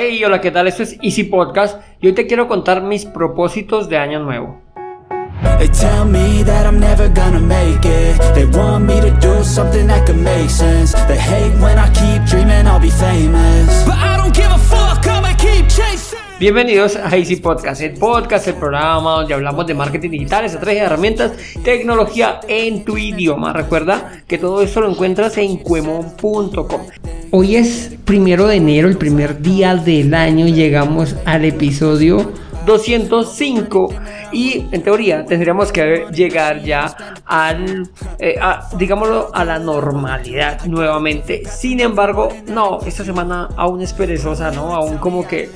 Hey, hola, ¿qué tal? Esto es Easy Podcast y hoy te quiero contar mis propósitos de año nuevo. They tell me that I'm never gonna make it. They want me to do something that could make sense. They hate when I keep dreaming I'll be famous. But I Bienvenidos a Easy Podcast, el podcast, el programa donde hablamos de marketing digital, estrategias, herramientas, tecnología en tu idioma. Recuerda que todo esto lo encuentras en cuemon.com. Hoy es primero de enero, el primer día del año, llegamos al episodio 205 y en teoría tendríamos que llegar ya al, eh, a, digámoslo, a la normalidad nuevamente. Sin embargo, no, esta semana aún es perezosa, ¿no? Aún como que,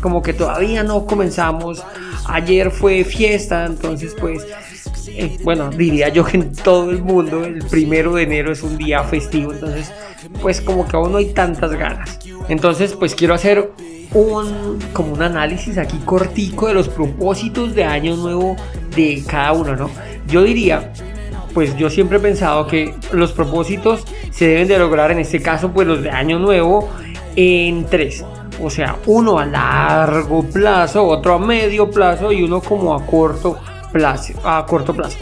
como que todavía no comenzamos. Ayer fue fiesta, entonces pues eh, bueno, diría yo que en todo el mundo el primero de enero es un día festivo, entonces pues como que aún no hay tantas ganas. Entonces pues quiero hacer un, como un análisis aquí cortico de los propósitos de año nuevo de cada uno, ¿no? Yo diría, pues yo siempre he pensado que los propósitos se deben de lograr, en este caso, pues los de año nuevo, en tres. O sea, uno a largo plazo, otro a medio plazo y uno como a corto plazo. A corto plazo.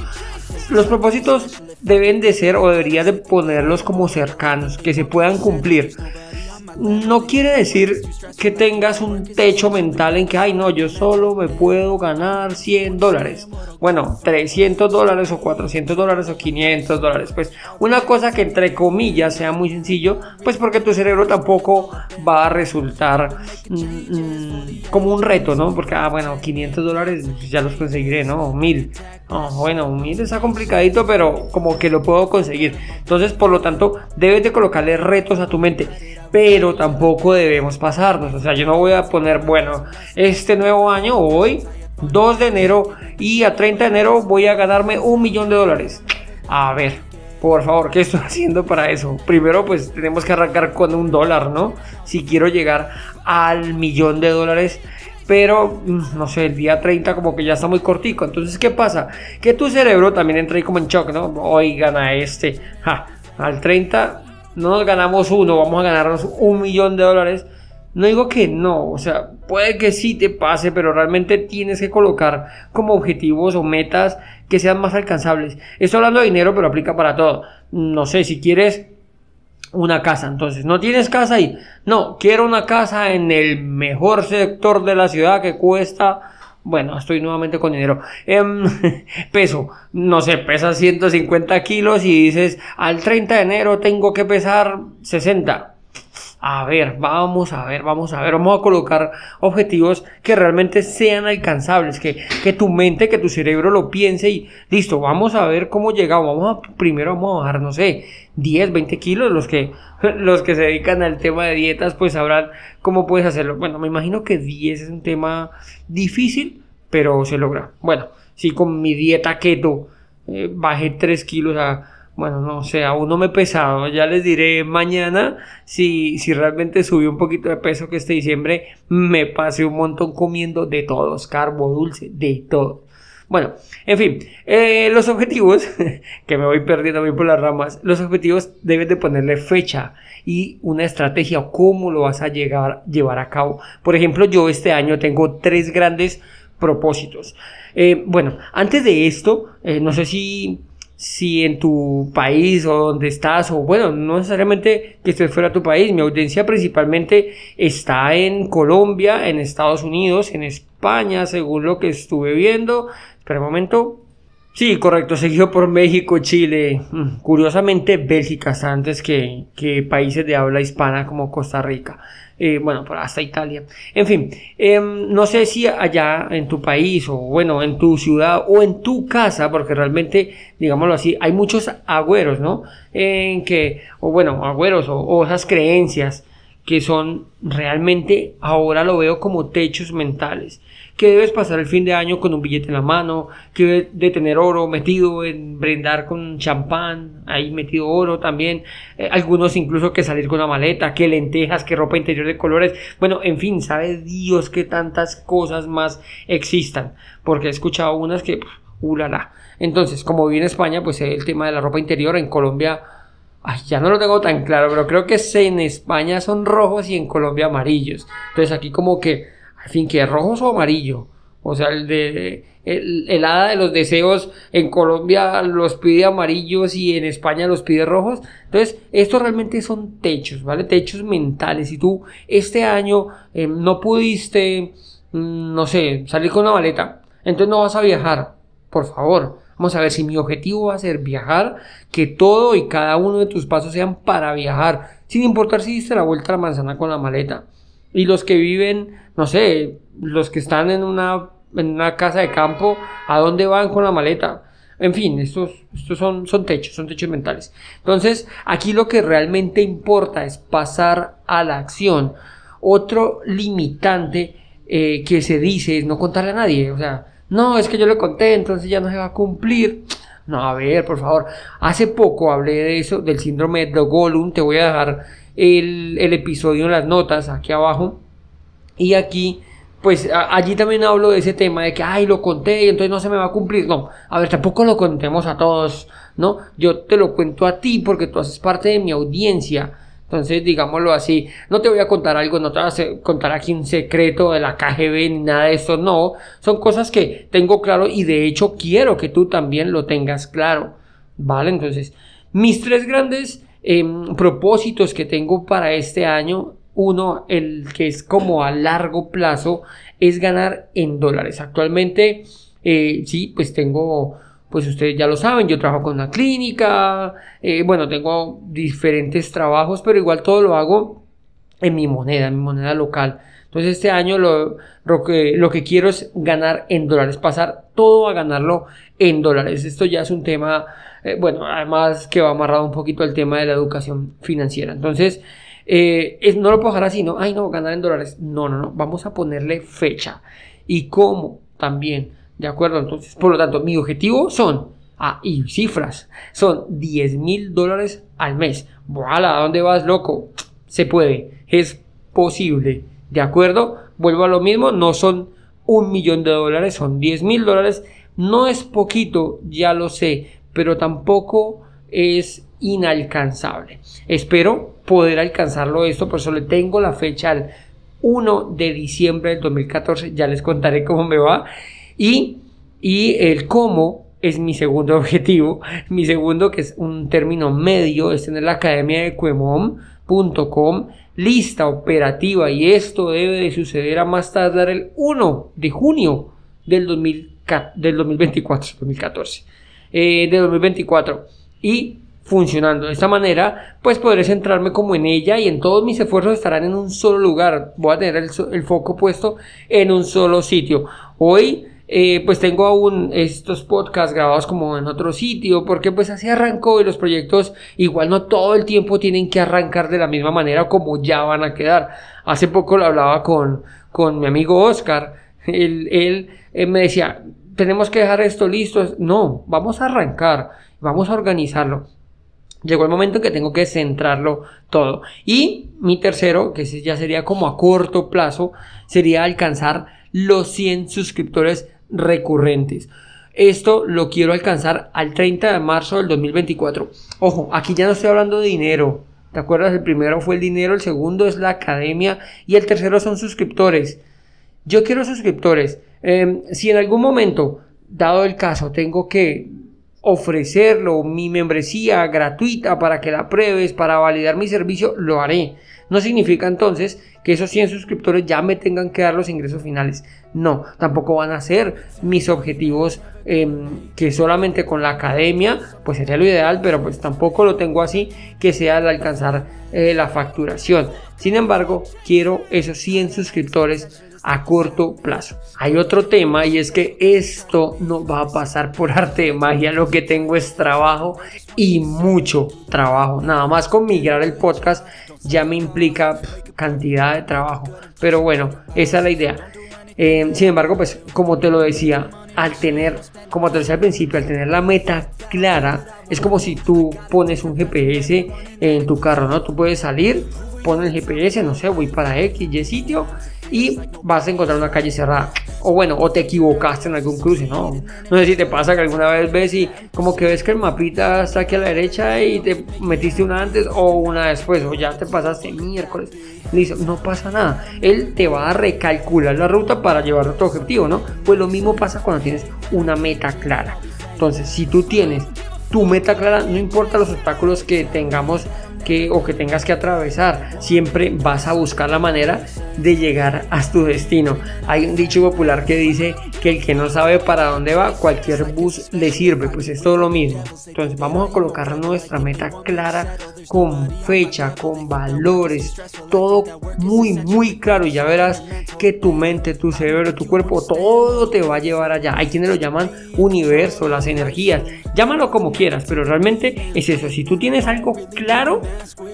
Los propósitos deben de ser o debería de ponerlos como cercanos, que se puedan cumplir no quiere decir que tengas un techo mental en que, ay, no, yo solo me puedo ganar 100 dólares. Bueno, 300 dólares o 400 dólares o 500 dólares. Pues una cosa que entre comillas sea muy sencillo, pues porque tu cerebro tampoco va a resultar mm, mm, como un reto, ¿no? Porque, ah, bueno, 500 dólares ya los conseguiré, ¿no? 1000. bueno, 1000 está complicadito, pero como que lo puedo conseguir. Entonces, por lo tanto, debes de colocarle retos a tu mente pero tampoco debemos pasarnos. O sea, yo no voy a poner, bueno, este nuevo año, hoy, 2 de enero, y a 30 de enero voy a ganarme un millón de dólares. A ver, por favor, ¿qué estoy haciendo para eso? Primero, pues tenemos que arrancar con un dólar, ¿no? Si quiero llegar al millón de dólares. Pero, mm, no sé, el día 30 como que ya está muy cortico. Entonces, ¿qué pasa? Que tu cerebro también entra ahí como en shock, ¿no? Hoy gana este. Al 30 no nos ganamos uno, vamos a ganarnos un millón de dólares. No digo que no, o sea, puede que sí te pase, pero realmente tienes que colocar como objetivos o metas que sean más alcanzables. Estoy hablando de dinero, pero aplica para todo. No sé, si quieres una casa, entonces, ¿no tienes casa ahí? No, quiero una casa en el mejor sector de la ciudad que cuesta bueno, estoy nuevamente con dinero. Em, peso, no sé, pesa 150 kilos y dices, al 30 de enero tengo que pesar 60. A ver, vamos a ver, vamos a ver, vamos a colocar objetivos que realmente sean alcanzables, que, que tu mente, que tu cerebro lo piense y listo, vamos a ver cómo llegamos. Vamos a, primero vamos a bajar, no sé, 10, 20 kilos. Los que, los que se dedican al tema de dietas, pues sabrán cómo puedes hacerlo. Bueno, me imagino que 10 es un tema difícil, pero se logra. Bueno, si con mi dieta keto eh, bajé 3 kilos a bueno, no sé, aún no me he pesado. Ya les diré mañana si, si realmente subí un poquito de peso que este diciembre me pasé un montón comiendo de todos, carbo, dulce, de todo. Bueno, en fin, eh, los objetivos, que me voy perdiendo bien por las ramas, los objetivos debes de ponerle fecha y una estrategia o cómo lo vas a llegar, llevar a cabo. Por ejemplo, yo este año tengo tres grandes propósitos. Eh, bueno, antes de esto, eh, no sé si si en tu país o donde estás, o bueno, no necesariamente que estés fuera de tu país, mi audiencia principalmente está en Colombia, en Estados Unidos, en España, según lo que estuve viendo. Espera un momento. Sí, correcto, seguido por México, Chile, mm, curiosamente Bélgica antes que, que países de habla hispana como Costa Rica. Eh, bueno, hasta Italia. En fin, em, no sé si allá en tu país o bueno, en tu ciudad o en tu casa, porque realmente, digámoslo así, hay muchos agüeros, ¿no? En que, o bueno, agüeros o, o esas creencias que son realmente, ahora lo veo como techos mentales. Que debes pasar el fin de año con un billete en la mano, que de tener oro metido en brindar con champán, ahí metido oro también, eh, algunos incluso que salir con una maleta, que lentejas, que ropa interior de colores, bueno, en fin, sabe Dios que tantas cosas más existan, porque he escuchado unas que, ulala. Entonces, como viví en España, pues el tema de la ropa interior. En Colombia Ya no lo tengo tan claro, pero creo que en España son rojos y en Colombia amarillos. Entonces aquí como que, al fin, que rojos o amarillo. O sea, el de el, hada de los deseos en Colombia los pide amarillos y en España los pide rojos. Entonces, estos realmente son techos, ¿vale? Techos mentales. Si tú este año em, no pudiste, mm, no sé, salir con una maleta, entonces no vas a viajar. Por favor, vamos a ver si mi objetivo va a ser viajar, que todo y cada uno de tus pasos sean para viajar, sin importar si diste la vuelta a la manzana con la maleta. Y los que viven, no sé, los que están en una en una casa de campo, ¿a dónde van con la maleta? En fin, estos, estos son, son techos, son techos mentales. Entonces, aquí lo que realmente importa es pasar a la acción. Otro limitante eh, que se dice es no contarle a nadie. O sea, no, es que yo le conté, entonces ya no se va a cumplir. No, a ver, por favor. Hace poco hablé de eso, del síndrome de Gollum. Te voy a dejar el, el episodio en las notas aquí abajo. Y aquí pues allí también hablo de ese tema de que, ay, lo conté y entonces no se me va a cumplir. No, a ver, tampoco lo contemos a todos, ¿no? Yo te lo cuento a ti porque tú haces parte de mi audiencia. Entonces, digámoslo así, no te voy a contar algo, no te voy a contar aquí un secreto de la KGB ni nada de eso, no. Son cosas que tengo claro y de hecho quiero que tú también lo tengas claro, ¿vale? Entonces, mis tres grandes em, propósitos que tengo para este año uno, el que es como a largo plazo, es ganar en dólares. Actualmente, eh, sí, pues tengo, pues ustedes ya lo saben, yo trabajo con una clínica, eh, bueno, tengo diferentes trabajos, pero igual todo lo hago en mi moneda, en mi moneda local. Entonces este año lo, que, lo que quiero es ganar en dólares, pasar todo a ganarlo en dólares. Esto ya es un tema, eh, bueno, además que va amarrado un poquito al tema de la educación financiera. Entonces, eh, no lo puedo dejar así, ¿no? Ay, no, ganar en dólares. No, no, no. Vamos a ponerle fecha. ¿Y cómo? También. ¿De acuerdo? Entonces, por lo tanto, mi objetivo son, ah, y cifras, son 10 mil dólares al mes. ¡Voilà! ¿A dónde vas, loco? Se puede. Es posible. ¿De acuerdo? Vuelvo a lo mismo. No son un millón de dólares, son 10 mil dólares. No es poquito, ya lo sé, pero tampoco es inalcanzable. Espero poder alcanzarlo esto, por eso le tengo la fecha al 1 de diciembre del 2014, ya les contaré cómo me va. Y, y el cómo es mi segundo objetivo. Mi segundo, que es un término medio, es tener la academia de Cuemom.com lista operativa y esto debe de suceder a más tardar el 1 de junio del, 2000, del 2024, 2014, eh, de 2024 y funcionando de esta manera, pues podré centrarme como en ella y en todos mis esfuerzos estarán en un solo lugar. Voy a tener el, foco puesto en un solo sitio. Hoy eh, pues tengo aún estos podcasts grabados como en otro sitio porque pues así arrancó y los proyectos igual no todo el tiempo tienen que arrancar de la misma manera como ya van a quedar. Hace poco lo hablaba con, con mi amigo Oscar. Él, él, él me decía, tenemos que dejar esto listo. No, vamos a arrancar, vamos a organizarlo. Llegó el momento en que tengo que centrarlo todo. Y mi tercero, que ya sería como a corto plazo, sería alcanzar los 100 suscriptores recurrentes. Esto lo quiero alcanzar al 30 de marzo del 2024. Ojo, aquí ya no estoy hablando de dinero. ¿Te acuerdas? El primero fue el dinero, el segundo es la academia y el tercero son suscriptores. Yo quiero suscriptores. Em, si en algún momento, dado el caso, tengo que ofrecerlo, mi membresía gratuita para que la pruebes, para validar mi servicio, lo haré. No significa entonces que esos 100 suscriptores ya me tengan que dar los ingresos finales. No, tampoco van a ser mis objetivos em, que solamente con la academia, pues sería lo ideal, pero pues tampoco lo tengo así que sea al alcanzar eh, la facturación. Sin embargo, quiero esos 100 suscriptores a corto plazo. Hay otro tema y es que esto no va a pasar por arte de magia. Lo que tengo es trabajo y mucho trabajo. Nada más con migrar el podcast ya me implica cantidad de trabajo. Pero bueno, esa es la idea. Eh, sin embargo, pues como te lo decía, al tener, como te decía al principio, al tener la meta clara, es como si tú pones un GPS en tu carro, ¿no? Tú puedes salir, pones el GPS, no sé, voy para X, Y sitio y vas a encontrar una calle cerrada. O bueno, o te equivocaste en algún cruce, ¿no? No sé si te pasa que alguna vez ves y como que ves que el mapita está aquí a la derecha y te metiste una antes o una después, o ya te pasaste miércoles. Listo, no pasa nada. Él te va a recalcular la ruta para llevar a tu objetivo, ¿no? Pues lo mismo pasa cuando tienes una meta clara. Entonces, si tú tienes tu meta clara, no importa los obstáculos que tengamos que o que tengas que atravesar, siempre vas a buscar la manera de llegar a tu destino. Hay un dicho popular que dice que el que no sabe para dónde va, cualquier bus le sirve, pues es todo lo mismo. Entonces vamos a colocar nuestra meta clara con fecha, con valores, todo muy muy claro y ya verás que tu mente, tu cerebro, tu cuerpo, todo te va a llevar allá. Hay quienes lo llaman universo, las energías, llámalo como quieras, pero realmente es eso. Si tú tienes algo claro,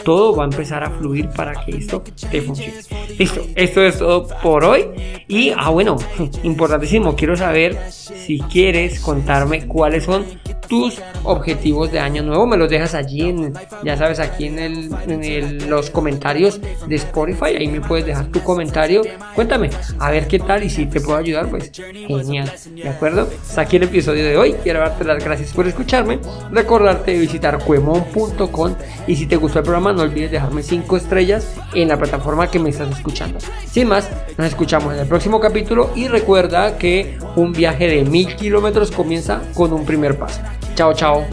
todo va a empezar a fluir para que esto te funcione. Listo, esto es todo por hoy. Y, ah, bueno, importantísimo, quiero saber si quieres contarme cuáles son tus objetivos de año nuevo. Me los dejas allí, en, ya sabes, aquí en, el, los comentarios de Spotify. Ahí me puedes dejar tu comentario. Cuéntame, a ver qué tal y si te puedo ayudar, pues genial. ¿De acuerdo? Hasta aquí el episodio de hoy. Quiero darte las gracias por escucharme. Recordarte de visitar cuemon.com y si te gustó el programa no olvides dejarme 5 estrellas en la plataforma que me estás escuchando. Sin más, nos escuchamos en el próximo capítulo y recuerda que un viaje de mil kilómetros comienza con un primer paso. Chao, chao.